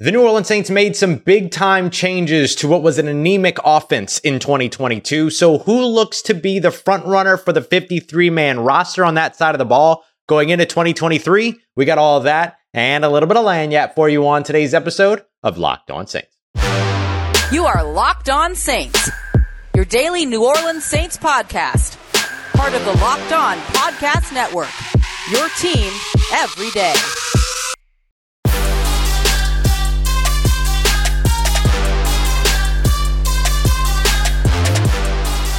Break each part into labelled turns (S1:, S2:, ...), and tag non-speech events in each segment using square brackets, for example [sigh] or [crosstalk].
S1: The New Orleans Saints made some big time changes to what was an anemic offense in 2022. So, who looks to be the front runner for the 53 man roster on that side of the ball going into 2023? We got all of that and a little bit of lagniappe for you on today's episode of Locked On Saints.
S2: You are Locked On Saints, your daily New Orleans Saints podcast, part of the Locked On Podcast Network. Your team every day.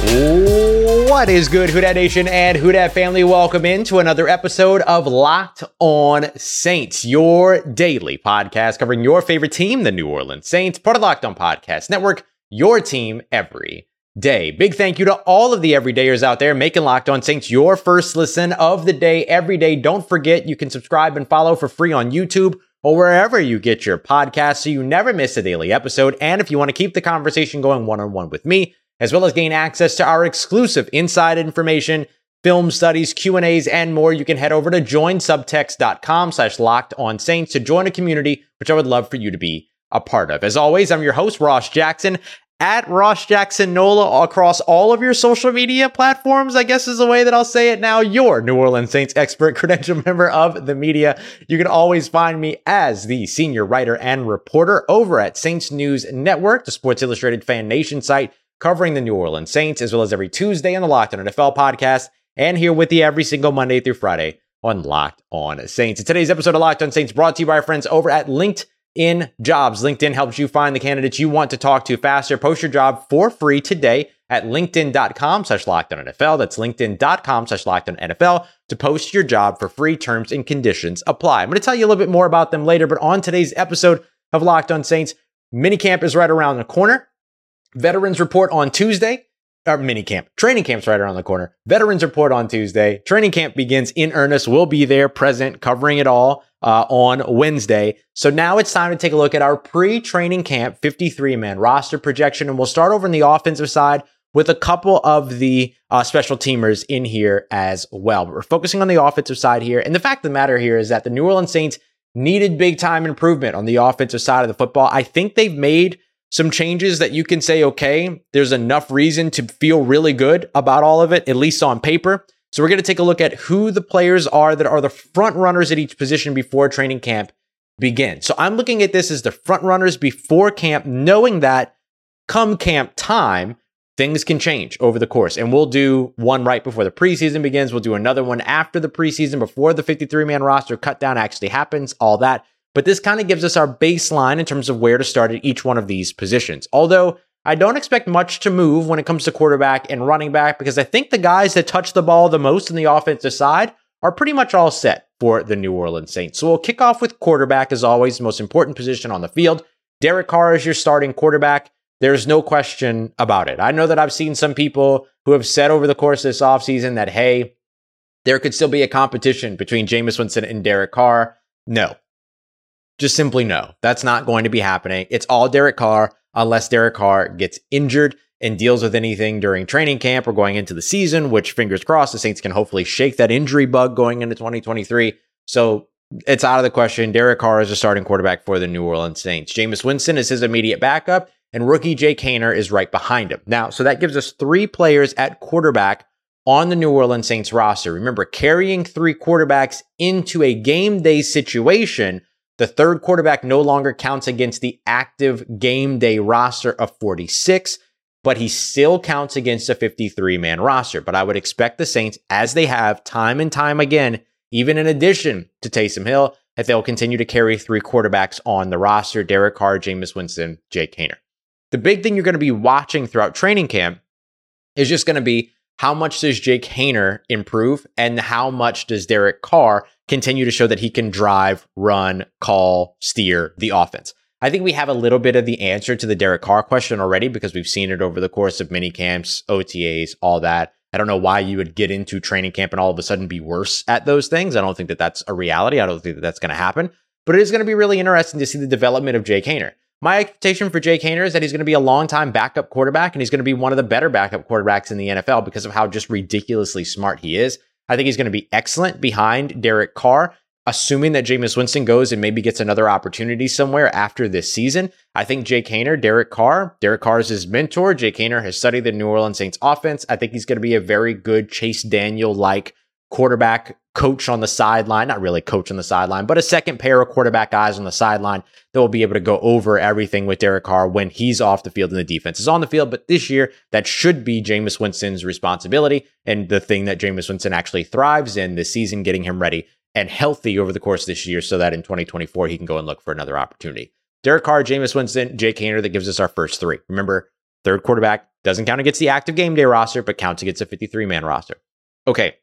S1: What is good, Who Dat Nation and Who Dat family? Welcome into another episode of Locked On Saints, your daily podcast covering your favorite team, the New Orleans Saints, part of Locked On Podcast Network, your team every day. Big thank you to all of the everydayers out there making Locked On Saints your first listen of the day every day. Don't forget you can subscribe and follow for free on YouTube or wherever you get your podcasts so you never miss a daily episode. And if you want to keep the conversation going one on one with me, as well as gain access to our exclusive inside information, film studies, Q&As, and more, you can head over to joinsubtext.com slash locked on saints to join a community, which I would love for you to be a part of. As always, I'm your host, Ross Jackson, at Ross Jackson Nola across all of your social media platforms, I guess is the way that I'll say it now. Your New Orleans Saints expert [laughs] credential member of the media. You can always find me as the senior writer and reporter over at Saints News Network, the Sports Illustrated Fan Nation site covering the New Orleans Saints, as well as every Tuesday on the Locked On NFL podcast, and here with you every single Monday through Friday on Locked On Saints. And today's episode of Locked On Saints brought to you by our friends over at LinkedIn Jobs. LinkedIn helps you find the candidates you want to talk to faster. Post your job for free today at linkedin.com slash locked on NFL. That's linkedin.com slash locked on NFL to post your job for free. Terms and conditions apply. I'm going to tell you a little bit more about them later, but on today's episode of Locked On Saints, minicamp is right around the corner. Veterans report on Tuesday. Or mini camp. Training camp's right around the corner. Veterans report on Tuesday. Training camp begins in earnest. We'll be there present, covering it all uh, on Wednesday. So now it's time to take a look at our pre training camp 53 man roster projection. And we'll start over on the offensive side with a couple of the uh, special teamers in here as well. But we're focusing on the offensive side here. And the fact of the matter here is that the New Orleans Saints needed big time improvement on the offensive side of the football. I think they've made some changes that you can say, okay, there's enough reason to feel really good about all of it, at least on paper. So we're going to take a look at who the players are that are the front runners at each position before training camp begins. So I'm looking at this as the front runners before camp, knowing that come camp time, things can change over the course. And we'll do one right before the preseason begins. We'll do another one after the preseason, before the 53 man roster cut down actually happens, all that. But this kind of gives us our baseline in terms of where to start at each one of these positions. Although I don't expect much to move when it comes to quarterback and running back because I think the guys that touch the ball the most in the offensive side are pretty much all set for the New Orleans Saints. So we'll kick off with quarterback, as always, the most important position on the field. Derek Carr is your starting quarterback. There's no question about it. I know that I've seen some people who have said over the course of this offseason that, hey, there could still be a competition between Jameis Winston and Derek Carr. No, just simply no. That's not going to be happening. It's all Derek Carr unless Derek Carr gets injured and deals with anything during training camp or going into the season, which fingers crossed, the Saints can hopefully shake that injury bug going into 2023. So it's out of the question. Derek Carr is a starting quarterback for the New Orleans Saints. Jameis Winston is his immediate backup, and rookie Jake Haener is right behind him. Now, so that gives us three players at quarterback on the New Orleans Saints roster. Remember, carrying three quarterbacks into a game day situation the third quarterback no longer counts against the active game day roster of 46, but he still counts against a 53 man roster. But I would expect the Saints, as they have time and time again, even in addition to Taysom Hill, that they'll continue to carry three quarterbacks on the roster Derek Carr, Jameis Winston, Jake Haener. The big thing you're going to be watching throughout training camp is just going to be how much does Jake Haener improve and how much does Derek Carr continue to show that he can drive, run, call, steer the offense? I think we have a little bit of the answer to the Derek Carr question already because we've seen it over the course of mini camps, OTAs, all that. I don't know why you would get into training camp and all of a sudden be worse at those things. I don't think that that's a reality. I don't think that that's going to happen. But it is going to be really interesting to see the development of Jake Haener. My expectation for Jake Haener is that he's going to be a long-time backup quarterback and he's going to be one of the better backup quarterbacks in the NFL because of how just ridiculously smart he is. I think he's going to be excellent behind Derek Carr. assuming that Jameis Winston goes and maybe gets another opportunity somewhere after this season, I think Jake Haener, Derek Carr, Derek Carr is his mentor. Jake Haener has studied the New Orleans Saints offense. I think he's going to be a very good Chase Daniel like quarterback coach on the sideline, not really coach on the sideline, but a second pair of quarterback guys on the sideline that will be able to go over everything with Derek Carr when he's off the field and the defense is on the field. But this year, that should be Jameis Winston's responsibility and the thing that Jameis Winston actually thrives in this season, getting him ready and healthy over the course of this year so that in 2024 he can go and look for another opportunity. Derek Carr, Jameis Winston, Jake Haener, that gives us our first three. Remember, third quarterback doesn't count against the active game day roster, but counts against a 53 man roster. Okay,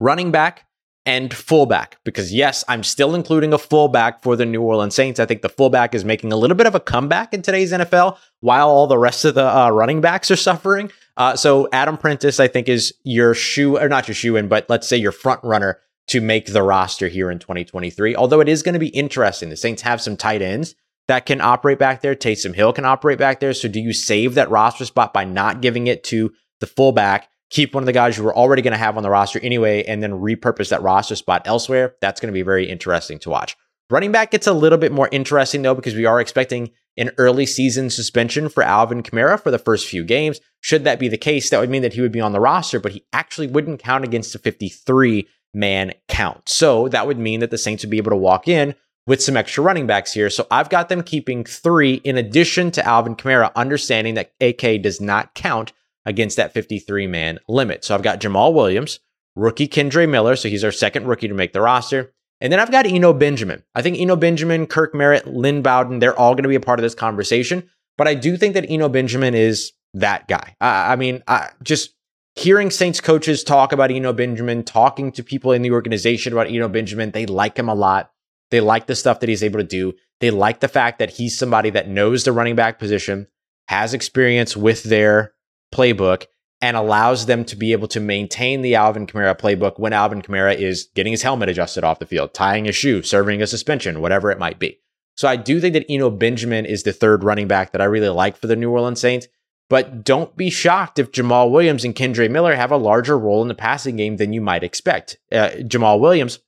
S1: running back and fullback. Because yes, I'm still including a fullback for the New Orleans Saints. I think the fullback is making a little bit of a comeback in today's NFL while all the rest of the uh, running backs are suffering. Uh, so Adam Prentice, I think, is your shoe, or not your shoe in, but let's say your front runner to make the roster here in 2023. Although it is going to be interesting. The Saints have some tight ends that can operate back there. Taysom Hill can operate back there. So do you save that roster spot by not giving it to the fullback keep one of the guys you were already going to have on the roster anyway, and then repurpose that roster spot elsewhere. That's going to be very interesting to watch. Running back gets a little bit more interesting though, because we are expecting an early season suspension for Alvin Kamara for the first few games. Should that be the case, that would mean that he would be on the roster, but he actually wouldn't count against the 53 man count. So that would mean that the Saints would be able to walk in with some extra running backs here. So I've got them keeping three in addition to Alvin Kamara, understanding that AK does not count against that 53 man limit. So I've got Jamaal Williams, rookie Kendre Miller. So he's our second rookie to make the roster. And then I've got Eno Benjamin. I think Eno Benjamin, Kirk Merritt, Lynn Bowden, they're all going to be a part of this conversation. But I do think that Eno Benjamin is that guy. I, I mean, I, just hearing Saints coaches talk about Eno Benjamin, talking to people in the organization about Eno Benjamin, they like him a lot. They like the stuff that he's able to do. They like the fact that he's somebody that knows the running back position, has experience with their playbook and allows them to be able to maintain the Alvin Kamara playbook when Alvin Kamara is getting his helmet adjusted off the field, tying a shoe, serving a suspension, whatever it might be. So I do think that Eno Benjamin is the third running back that I really like for the New Orleans Saints. But don't be shocked if Jamaal Williams and Kendre Miller have a larger role in the passing game than you might expect. Uh, Jamaal Williams,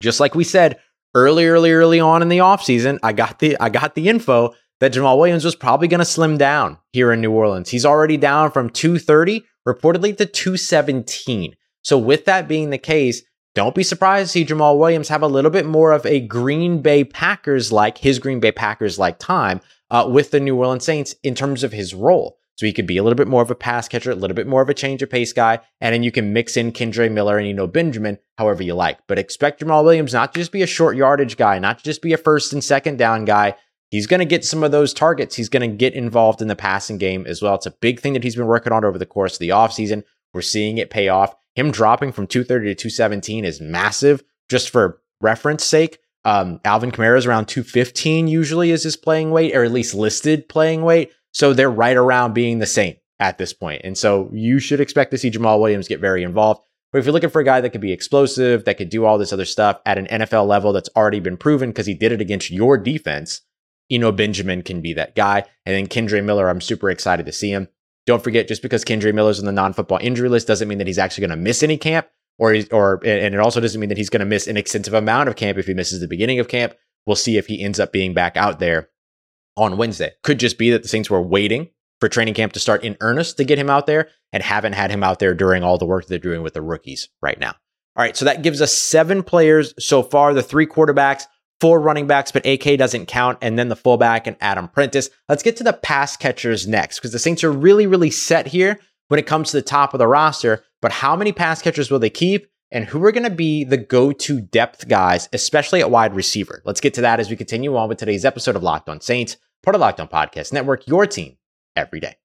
S1: just like we said early, early, early on in the offseason, I got the I got the info that Jamaal Williams was probably going to slim down here in New Orleans. He's already down from 230 reportedly to 217. So with that being the case, don't be surprised to see Jamaal Williams have a little bit more of a Green Bay Packers like his Green Bay Packers like time uh, with the New Orleans Saints in terms of his role. So he could be a little bit more of a pass catcher, a little bit more of a change of pace guy, and then you can mix in Kendre Miller and Eno Benjamin however you like. But expect Jamaal Williams not to just be a short yardage guy, not to just be a first and second down guy, he's going to get some of those targets. He's going to get involved in the passing game as well. It's a big thing that he's been working on over the course of the offseason. We're seeing it pay off. Him dropping from 230 to 217 is massive. Just for reference sake, um, Alvin Kamara is around 215 usually is his playing weight, or at least listed playing weight. So they're right around being the same at this point. And so you should expect to see Jamaal Williams get very involved. But if you're looking for a guy that could be explosive, that could do all this other stuff at an NFL level that's already been proven because he did it against your defense, Eno Benjamin can be that guy. And then Kendre Miller, I'm super excited to see him. Don't forget, just because Kendre Miller's on the non-football injury list doesn't mean that he's actually going to miss any camp, or or and it also doesn't mean that he's going to miss an extensive amount of camp if he misses the beginning of camp. We'll see if he ends up being back out there on Wednesday. Could just be that the Saints were waiting for training camp to start in earnest to get him out there and haven't had him out there during all the work they're doing with the rookies right now. All right, so that gives us seven players so far. The three quarterbacks four running backs, but AK doesn't count, and then the fullback and Adam Prentice. Let's get to the pass catchers next, because the Saints are really, really set here when it comes to the top of the roster. But how many pass catchers will they keep? And who are going to be the go to depth guys, especially at wide receiver? Let's get to that as we continue on with today's episode of Locked On Saints, part of Locked On Podcast Network, your team every day.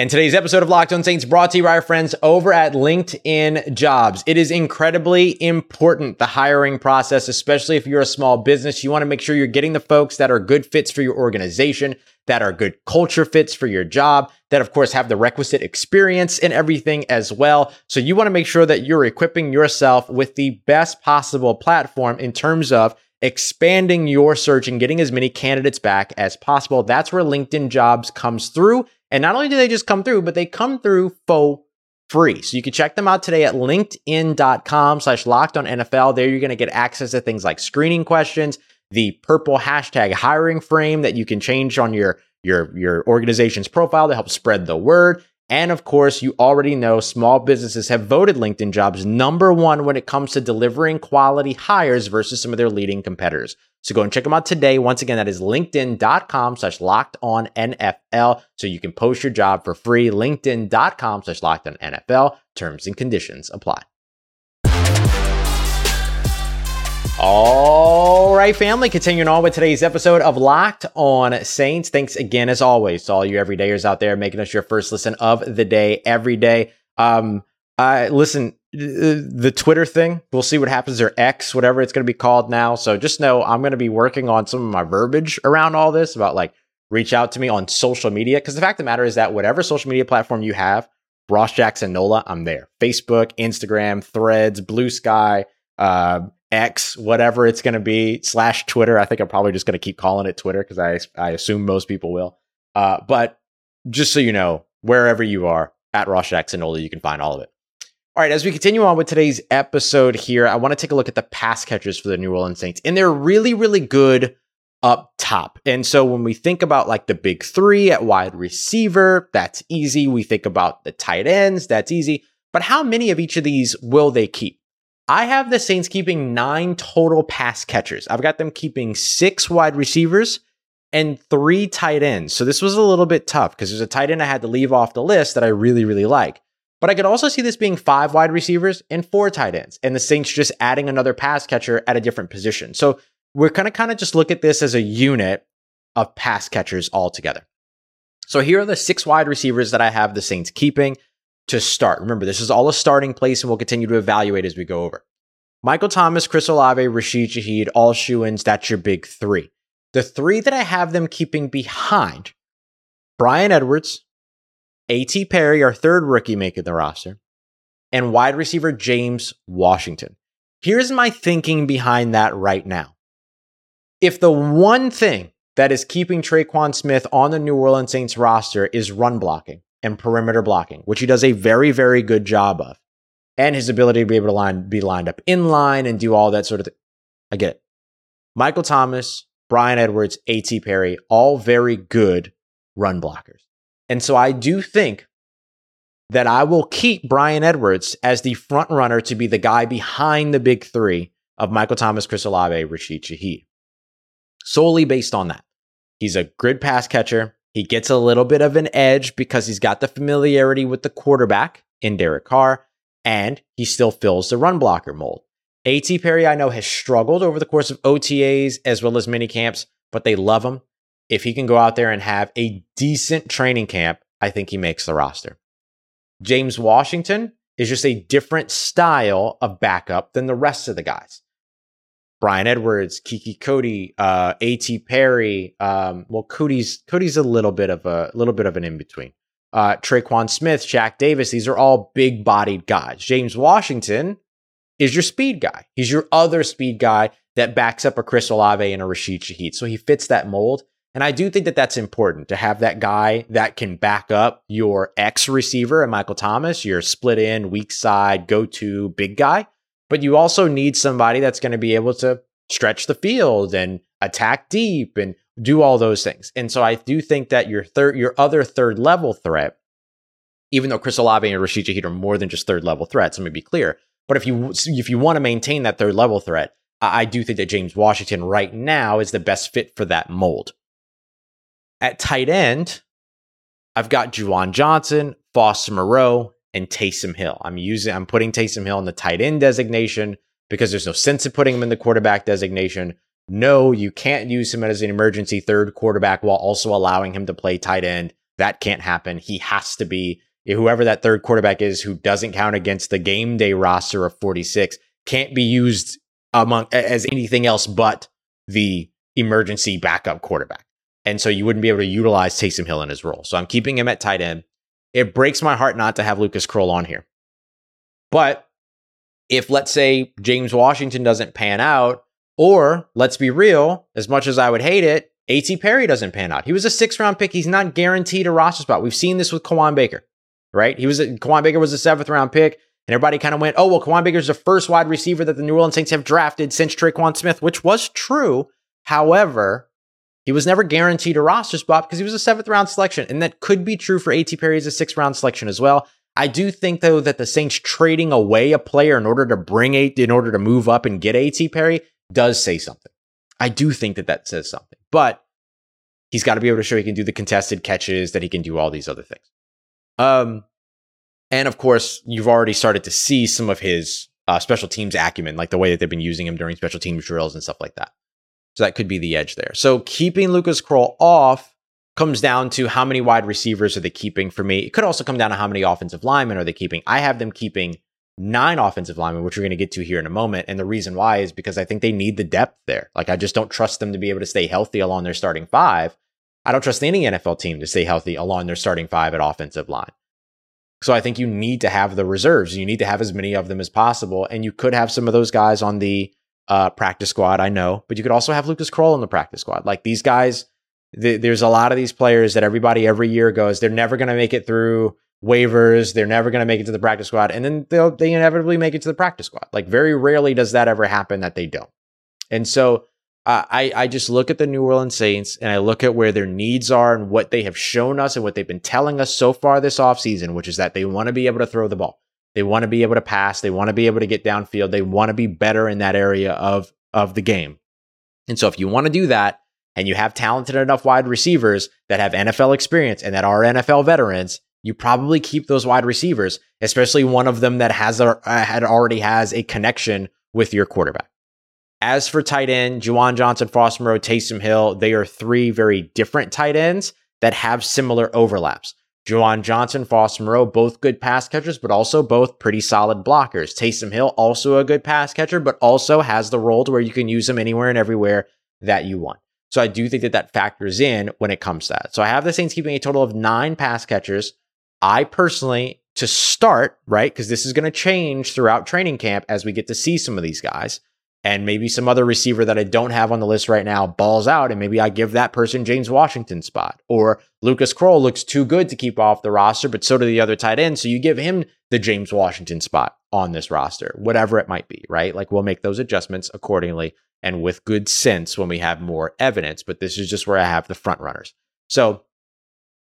S1: And today's episode of Locked On Saints brought to you by our friends over at LinkedIn Jobs. It is incredibly important, the hiring process, especially if you're a small business. You want to make sure you're getting the folks that are good fits for your organization, that are good culture fits for your job, that of course have the requisite experience and everything as well. So you want to make sure that you're equipping yourself with the best possible platform in terms of expanding your search and getting as many candidates back as possible. That's where LinkedIn Jobs comes through and not only do they just come through, but they come through for free. So you can check them out today at linkedin.com slash locked on NFL. There you're going to get access to things like screening questions, the purple hashtag hiring frame that you can change on your your your organization's profile to help spread the word. And of course, you already know small businesses have voted LinkedIn jobs number one when it comes to delivering quality hires versus some of their leading competitors. So go and check them out today. Once again, that is linkedin.com slash locked on NFL. So you can post your job for free. LinkedIn.com slash locked on NFL. Terms and conditions apply. All right, family, continuing on with today's episode of Locked on Saints. Thanks again, as always, to all you everydayers out there making us your first listen of the day every day. Um, uh, listen, the Twitter thing, we'll see what happens, or X, whatever it's going to be called now. So just know I'm going to be working on some of my verbiage around all this about like reach out to me on social media. Because the fact of the matter is that whatever social media platform you have, Ross Jackson Nola, I'm there. Facebook, Instagram, Threads, Blue Sky, uh, X, whatever it's going to be, slash Twitter. I think I'm probably just going to keep calling it Twitter because I, I assume most people will. Uh, but just so you know, wherever you are at Ross Jackson Nola, you can find all of it. All right, as we continue on with today's episode here, I want to take a look at the pass catchers for the New Orleans Saints. And they're really, really good up top. And so when we think about like the big three at wide receiver, that's easy. We think about the tight ends, that's easy. But how many of each of these will they keep? I have the Saints keeping nine total pass catchers. I've got them keeping six wide receivers and three tight ends. So this was a little bit tough because there's a tight end I had to leave off the list that I really, really like. But I could also see this being five wide receivers and four tight ends, and the Saints just adding another pass catcher at a different position. So we're going to kind of just look at this as a unit of pass catchers altogether. So here are the six wide receivers that I have the Saints keeping to start. Remember, this is all a starting place and we'll continue to evaluate as we go over. Michael Thomas, Chris Olave, Rashid Shaheed, all shoe ins. That's your big three. The three that I have them keeping behind Bryan Edwards, A.T. Perry, our third rookie making the roster, and wide receiver James Washington. Here's my thinking behind that right now. If the one thing that is keeping Tre'Quan Smith on the New Orleans Saints roster is run blocking, and perimeter blocking, which he does a very, very good job of, and his ability to be able to line, be lined up in line and do all that sort of thing. I get it. Michael Thomas, Bryan Edwards, A.T. Perry, all very good run blockers. And so I do think that I will keep Bryan Edwards as the front runner to be the guy behind the big three of Michael Thomas, Chris Olave, Rashid Shaheed. Solely based on that. He's a good pass catcher. He gets a little bit of an edge because he's got the familiarity with the quarterback in Derek Carr, and he still fills the run blocker mold. A.T. Perry, I know, has struggled over the course of OTAs as well as mini camps, but they love him. If he can go out there and have a decent training camp, I think he makes the roster. James Washington is just a different style of backup than the rest of the guys. Bryan Edwards, Keke Coutee, uh, A.T. Perry. Um, well, Cody's Coutee's a little bit of a little bit of an in between. Uh, Tre'Quan Smith, Shaq Davis. These are all big bodied guys. James Washington is your speed guy. He's your other speed guy that backs up a Chris Olave and a Rashid Shaheed. So he fits that mold. And I do think that that's important to have that guy that can back up your X receiver and Michael Thomas, your split in, weak side, go to big guy but you also need somebody that's going to be able to stretch the field and attack deep and do all those things. And so I do think that your third, your other third level threat, even though Chris Olave and Rashid Shaheed are more than just third level threats, let me be clear. But if you if you want to maintain that third level threat, I do think that James Washington right now is the best fit for that mold. At tight end, I've got Juwan Johnson, Foster Moreau, and Taysom Hill. I'm using I'm putting Taysom Hill in the tight end designation because there's no sense in putting him in the quarterback designation. No, you can't use him as an emergency third quarterback while also allowing him to play tight end. That can't happen. He has to be whoever that third quarterback is who doesn't count against the game day roster of 46 can't be used among as anything else but the emergency backup quarterback. And so you wouldn't be able to utilize Taysom Hill in his role. So I'm keeping him at tight end. It breaks my heart not to have Lucas Krull on here. But if, let's say, James Washington doesn't pan out, or let's be real, as much as I would hate it, A.T. Perry doesn't pan out. He was a six round pick. He's not guaranteed a roster spot. We've seen this with Kawaan Baker. right? He was a, Kawaan Baker was a seventh round pick, and everybody kind of went, "Oh well, Kawaan Baker's the first wide receiver that the New Orleans Saints have drafted since Tre'Quan Smith," which was true. However, he was never guaranteed a roster spot because he was a seventh round selection, and that could be true for A.T. Perry as a sixth round selection as well. I do think though that the Saints trading away a player in order to bring eight, in order to move up and get A.T. Perry does say something. I do think that that says something, but he's got to be able to show he can do the contested catches, that he can do all these other things. Um, and of course, you've already started to see some of his uh, special teams acumen, like the way that they've been using him during special teams drills and stuff like that. So that could be the edge there. So keeping Lucas Krull off comes down to how many wide receivers are they keeping for me. It could also come down to how many offensive linemen are they keeping. I have them keeping nine offensive linemen, which we're going to get to here in a moment. And the reason why is because I think they need the depth there. Like I just don't trust them to be able to stay healthy along their starting five. I don't trust any NFL team to stay healthy along their starting five at offensive line. So I think you need to have the reserves. You need to have as many of them as possible. And you could have some of those guys on the uh, practice squad, I know, but you could also have Lucas Krull on the practice squad. Like these guys, th- there's a lot of these players that everybody every year goes, they're never going to make it through waivers. They're never going to make it to the practice squad. And then they'll, they inevitably make it to the practice squad. Like very rarely does that ever happen that they don't. And so uh, I, I just look at the New Orleans Saints and I look at where their needs are and what they have shown us and what they've been telling us so far this offseason, which is that they want to be able to throw the ball. They want to be able to pass. They want to be able to get downfield. They want to be better in that area of, of the game. And so if you want to do that and you have talented enough wide receivers that have NFL experience and that are NFL veterans, you probably keep those wide receivers, especially one of them that has a, uh, had already has a connection with your quarterback. As for tight end, Juwan Johnson, Foster Moreau, Taysom Hill, they are three very different tight ends that have similar overlaps. Juwan Johnson, Foster Moreau, both good pass catchers, but also both pretty solid blockers. Taysom Hill, also a good pass catcher, but also has the role to where you can use him anywhere and everywhere that you want. So I do think that that factors in when it comes to that. So I have the Saints keeping a total of nine pass catchers. I personally, to start, right, because this is going to change throughout training camp as we get to see some of these guys and maybe some other receiver that I don't have on the list right now balls out, and maybe I give that person James Washington spot. Or Lucas Krull looks too good to keep off the roster, but so do the other tight ends. So you give him the James Washington spot on this roster, whatever it might be, right? Like we'll make those adjustments accordingly and with good sense when we have more evidence. But this is just where I have the front runners. So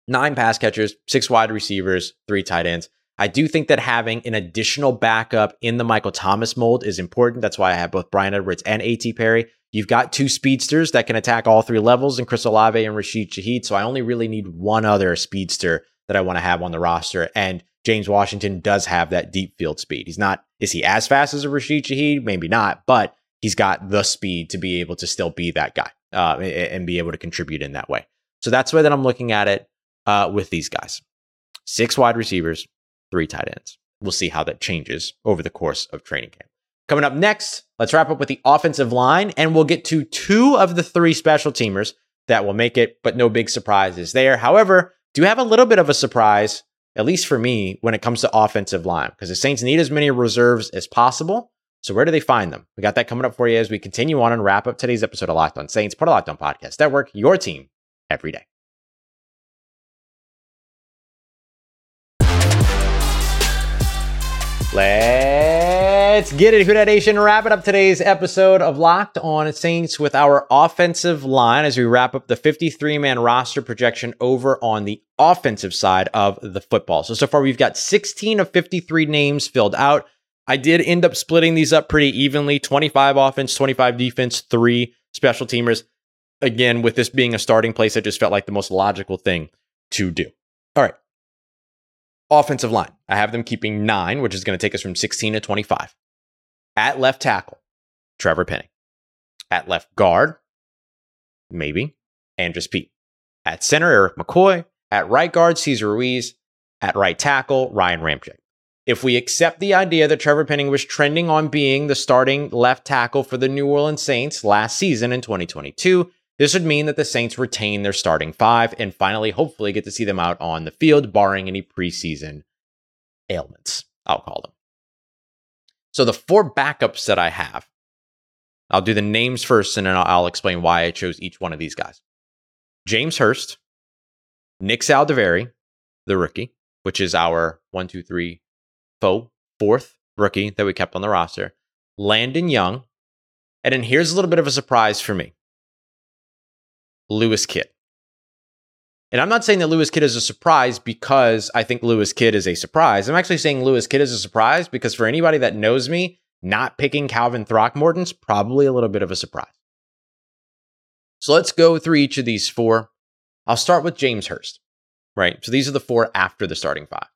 S1: nine pass catchers, six wide receivers, three tight ends. I do think that having an additional backup in the Michael Thomas mold is important. That's why I have both Bryan Edwards and A.T. Perry. You've got two speedsters that can attack all three levels in Chris Olave and Rashid Shaheed. So I only really need one other speedster that I want to have on the roster. And James Washington does have that deep field speed. He's not, is he as fast as a Rashid Shaheed? Maybe not, but he's got the speed to be able to still be that guy uh, and be able to contribute in that way. So that's the way that I'm looking at it uh, with these guys. Six wide receivers, three tight ends. We'll see how that changes over the course of training camp. Coming up next, let's wrap up with the offensive line, and we'll get to two of the three special teamers that will make it, but no big surprises there. However, do have a little bit of a surprise, at least for me, when it comes to offensive line, because the Saints need as many reserves as possible. So where do they find them? We got that coming up for you as we continue on and wrap up today's episode of Locked On Saints, part of Locked On Podcast Network, your team every day. Let's get it, Who Nation. Wrapping up today's episode of Locked On Saints with our offensive line as we wrap up the 53 man roster projection over on the offensive side of the football. So, so far we've got 16 of 53 names filled out. I did end up splitting these up pretty evenly 25 offense, 25 defense, three special teamers. Again, with this being a starting place, it just felt like the most logical thing to do. All right. Offensive line. I have them keeping nine, which is going to take us from 16 to 25. At left tackle, Trevor Penning. At left guard, maybe, Andrus Peat. At center, Erik McCoy. At right guard, Cesar Ruiz. At right tackle, Ryan Ramczyk. If we accept the idea that Trevor Penning was trending on being the starting left tackle for the New Orleans Saints last season in 2022, this would mean that the Saints retain their starting five and finally, hopefully, get to see them out on the field, barring any preseason ailments, I'll call them. So, the four backups that I have, I'll do the names first and then I'll, I'll explain why I chose each one of these guys James Hurst, Nick Saldiveri, the rookie, which is our one, two, three, four, fourth rookie that we kept on the roster, Landon Young, and then here's a little bit of a surprise for me Lewis Kidd. And I'm not saying that Lewis Kidd is a surprise because I think Lewis Kidd is a surprise. I'm actually saying Lewis Kidd is a surprise because for anybody that knows me, not picking Calvin Throckmorton's probably a little bit of a surprise. So let's go through each of these four. I'll start with James Hurst, right? So these are the four after the starting five.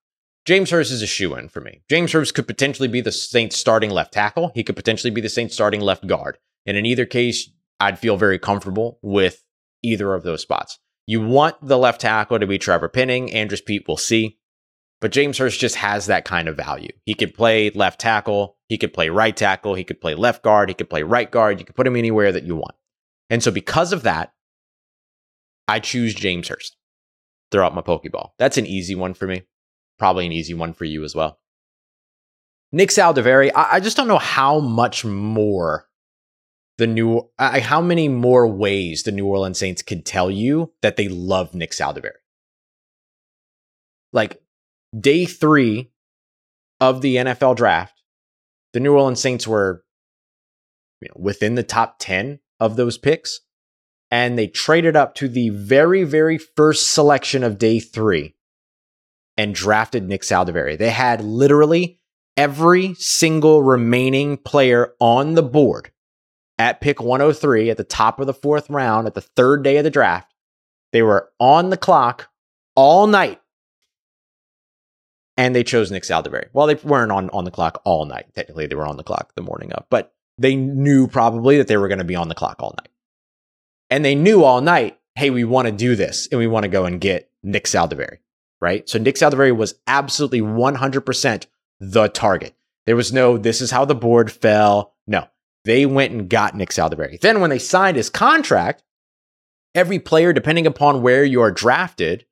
S1: James Hurst is a shoe in for me. James Hurst could potentially be the Saints starting left tackle. He could potentially be the Saints starting left guard. And in either case, I'd feel very comfortable with either of those spots. You want the left tackle to be Trevor Penning. Andrus Peat, we'll see. But James Hurst just has that kind of value. He could play left tackle. He could play right tackle. He could play left guard. He could play right guard. You could put him anywhere that you want. And so, because of that, I choose James Hurst. Throw out my Pokeball. That's an easy one for me. Probably an easy one for you as well. Nick Saldiveri, I, I just don't know how much more the new how many more ways the New Orleans Saints could tell you that they love Nick Saldiveri. Like day 3 of the NFL draft, the New Orleans Saints were you know, within the top 10 of those picks and they traded up to the very very first selection of day 3 and drafted Nick Saldiveri. They had literally every single remaining player on the board at pick 103 at the top of the fourth round at the third day of the draft. They were on the clock all night. And they chose Nick Saldiveri. Well, they weren't on, on the clock all night. Technically, they were on the clock the morning of, but they knew probably that they were going to be on the clock all night. And they knew all night, hey, we want to do this and we want to go and get Nick Saldiveri, right? So Nick Saldiveri was absolutely 100% the target. There was no, this is how the board fell. No, they went and got Nick Saldiveri. Then when they signed his contract, every player, depending upon where you're drafted,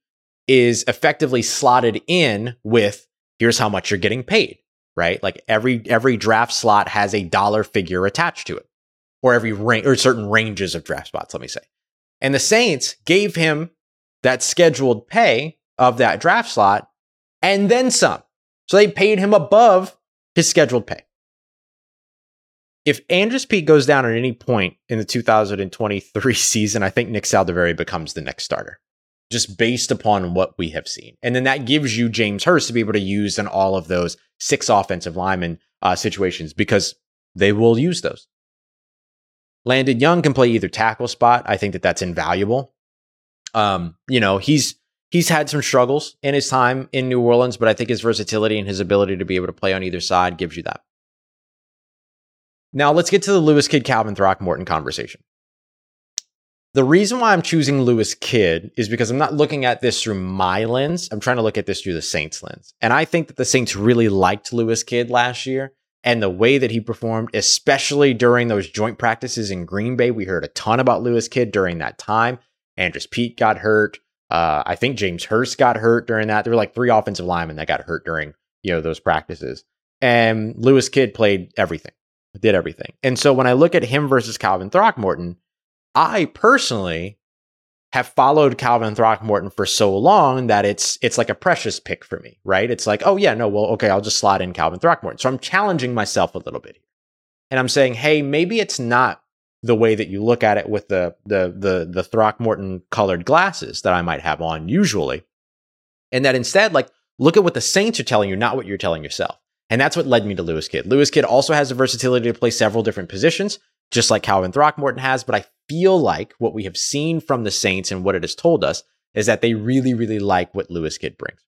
S1: is effectively slotted in with here's how much you're getting paid, right? Like every every draft slot has a dollar figure attached to it, or every range or certain ranges of draft spots. Let me say, and the Saints gave him that scheduled pay of that draft slot and then some. So they paid him above his scheduled pay if Andrus Peat goes down at any point in the 2023 [laughs] season, I think Nick Saldiveri becomes the next starter, just based upon what we have seen. And then that gives you James Hurst to be able to use in all of those six offensive lineman uh, situations because they will use those. Landon Young can play either tackle spot. I think that that's invaluable. Um, you know, he's he's had some struggles in his time in New Orleans, but I think his versatility and his ability to be able to play on either side gives you that. Now let's get to the Lewis Kidd Calvin Throckmorton conversation. The reason why I'm choosing Lewis Kidd is because I'm not looking at this through my lens. I'm trying to look at this through the Saints lens. And I think that the Saints really liked Lewis Kidd last year and the way that he performed, especially during those joint practices in Green Bay. We heard a ton about Lewis Kidd during that time. Andrus Peat got hurt. Uh, I think James Hurst got hurt during that. There were like three offensive linemen that got hurt during you know those practices. And Lewis Kidd played everything did everything. And so when I look at him versus Calvin Throckmorton, I personally have followed Calvin Throckmorton for so long that it's it's like a precious pick for me, right? It's like, oh yeah, no, well, okay, I'll just slot in Calvin Throckmorton. So I'm challenging myself a little bit here. And I'm saying, hey, maybe it's not the way that you look at it with the the the the Throckmorton colored glasses that I might have on usually. And that instead, like, look at what the Saints are telling you, not what you're telling yourself. And that's what led me to Lewis Kidd. Lewis Kidd also has the versatility to play several different positions, just like Calvin Throckmorton has. But I feel like what we have seen from the Saints and what it has told us is that they really, really like what Lewis Kidd brings.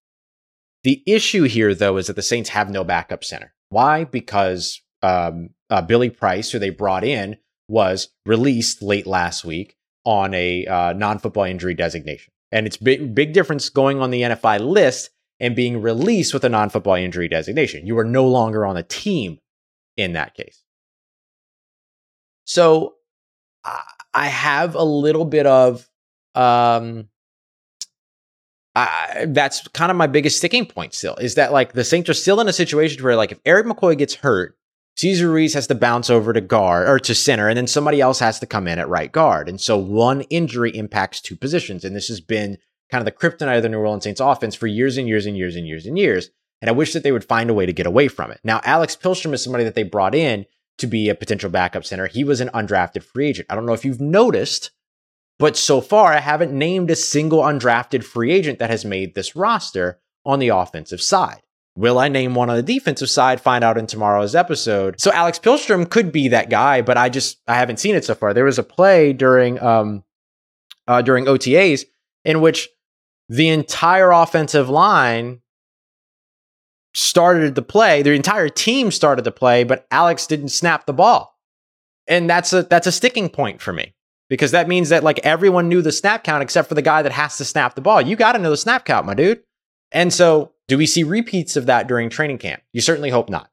S1: The issue here, though, is that the Saints have no backup center. Why? Because um, uh, Billy Price, who they brought in, was released late last week on a uh, non-football injury designation, and it's big, big difference going on the NFI list and being released with a non football injury designation. You are no longer on a team in that case. So I have a little bit of, um, I, that's kind of my biggest sticking point still is that like the Saints are still in a situation where like if Erik McCoy gets hurt, Cesar Ruiz has to bounce over to guard or to center, and then somebody else has to come in at right guard. And so one injury impacts two positions. And this has been kind of the kryptonite of the New Orleans Saints offense for years and years and years and years and years. And I wish that they would find a way to get away from it. Now, Alex Pihlstrom is somebody that they brought in to be a potential backup center. He was an undrafted free agent. I don't know if you've noticed, but so far I haven't named a single undrafted free agent that has made this roster on the offensive side. Will I name one on the defensive side? Find out in tomorrow's episode. So Alex Pihlstrom could be that guy, but I just I haven't seen it so far. There was a play during um uh, during OTAs in which the entire offensive line started the play. The entire team started the play, but Alex didn't snap the ball, and that's a that's a sticking point for me because that means that like everyone knew the snap count except for the guy that has to snap the ball. You got to know the snap count, my dude. And so do we see repeats of that during training camp? You certainly hope not.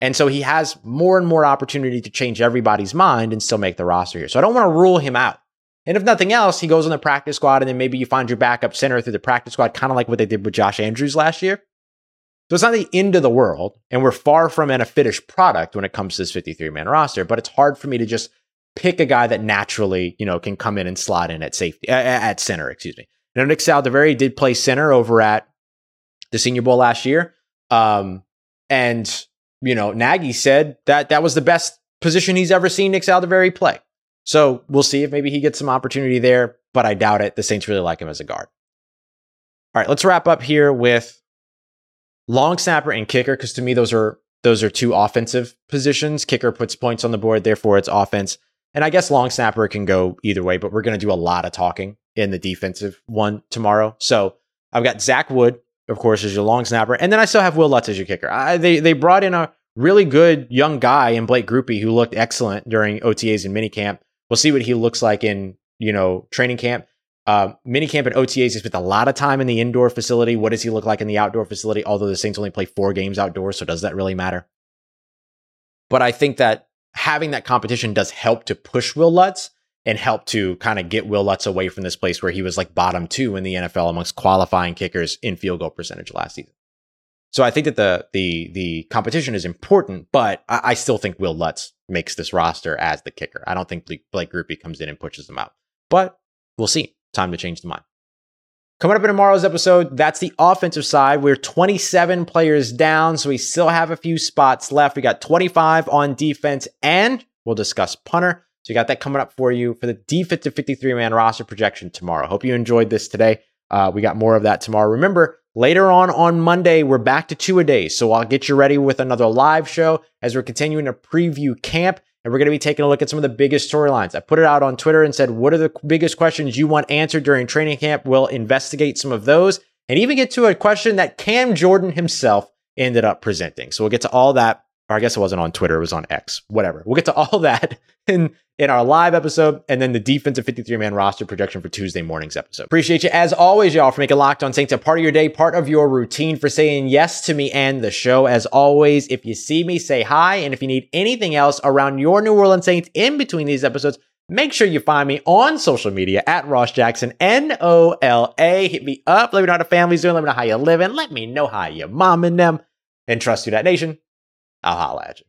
S1: And so he has more and more opportunity to change everybody's mind and still make the roster here. So I don't want to rule him out. And if nothing else, he goes on the practice squad and then maybe you find your backup center through the practice squad, kind of like what they did with Josh Andrews last year. So it's not the end of the world, and we're far from an a finished product when it comes to this 53 man roster, but it's hard for me to just pick a guy that naturally, you know, can come in and slot in at safety, at center, excuse me. Now, Nick Saldiveri did play center over at the Senior Bowl last year. Um, and, you know, Nagy said that that was the best position he's ever seen Nick Saldiveri play. So we'll see if maybe he gets some opportunity there, but I doubt it. The Saints really like him as a guard. All right, let's wrap up here with long snapper and kicker, because to me, those are those are two offensive positions. Kicker puts points on the board, therefore it's offense. And I guess long snapper can go either way, but we're going to do a lot of talking in the defensive one tomorrow. So I've got Zach Wood, of course, as your long snapper. And then I still have Wil Lutz as your kicker. I, they, they brought in a really good young guy in Blake Grupe who looked excellent during OTAs and minicamp. We'll see what he looks like in, you know, training camp. Uh, minicamp and OTAs, he spent a lot of time in the indoor facility. What does he look like in the outdoor facility? Although the Saints only play four games outdoors, so does that really matter? But I think that having that competition does help to push Wil Lutz and help to kind of get Wil Lutz away from this place where he was like bottom two in the NFL amongst qualifying kickers in field goal percentage last season. So I think that the the the competition is important, but I, I still think Wil Lutz makes this roster as the kicker. I don't think Blake Grupe comes in and pushes them out, but we'll see. Time to change the mind. Coming up in tomorrow's episode, that's the offensive side. We're 27 players down, so we still have a few spots left. We got 25 on defense, and we'll discuss punter. So you got that coming up for you for the defensive 53 man roster projection tomorrow. Hope you enjoyed this today. Uh, we got more of that tomorrow. Remember, later on on Monday, we're back to two a day. So I'll get you ready with another live show as we're continuing to preview camp. And we're going to be taking a look at some of the biggest storylines. I put it out on Twitter and said, what are the biggest questions you want answered during training camp? We'll investigate some of those and even get to a question that Cam Jordan himself ended up presenting. So we'll get to all that or I guess it wasn't on Twitter, it was on X, whatever. We'll get to all [laughs] that in, in our live episode and then the defensive 53 man roster projection for Tuesday morning's episode. Appreciate you as always, y'all, for making Locked On Saints a part of your day, part of your routine, for saying yes to me and the show. As always, if you see me, say hi. And if you need anything else around your New Orleans Saints in between these episodes, Make sure you find me on social media at Ross Jackson, N O L A. Hit me up. Let me know how the family's doing. Let me know how you're living. Let me know how your mom and them. And trust you, that nation. I'll holla at you.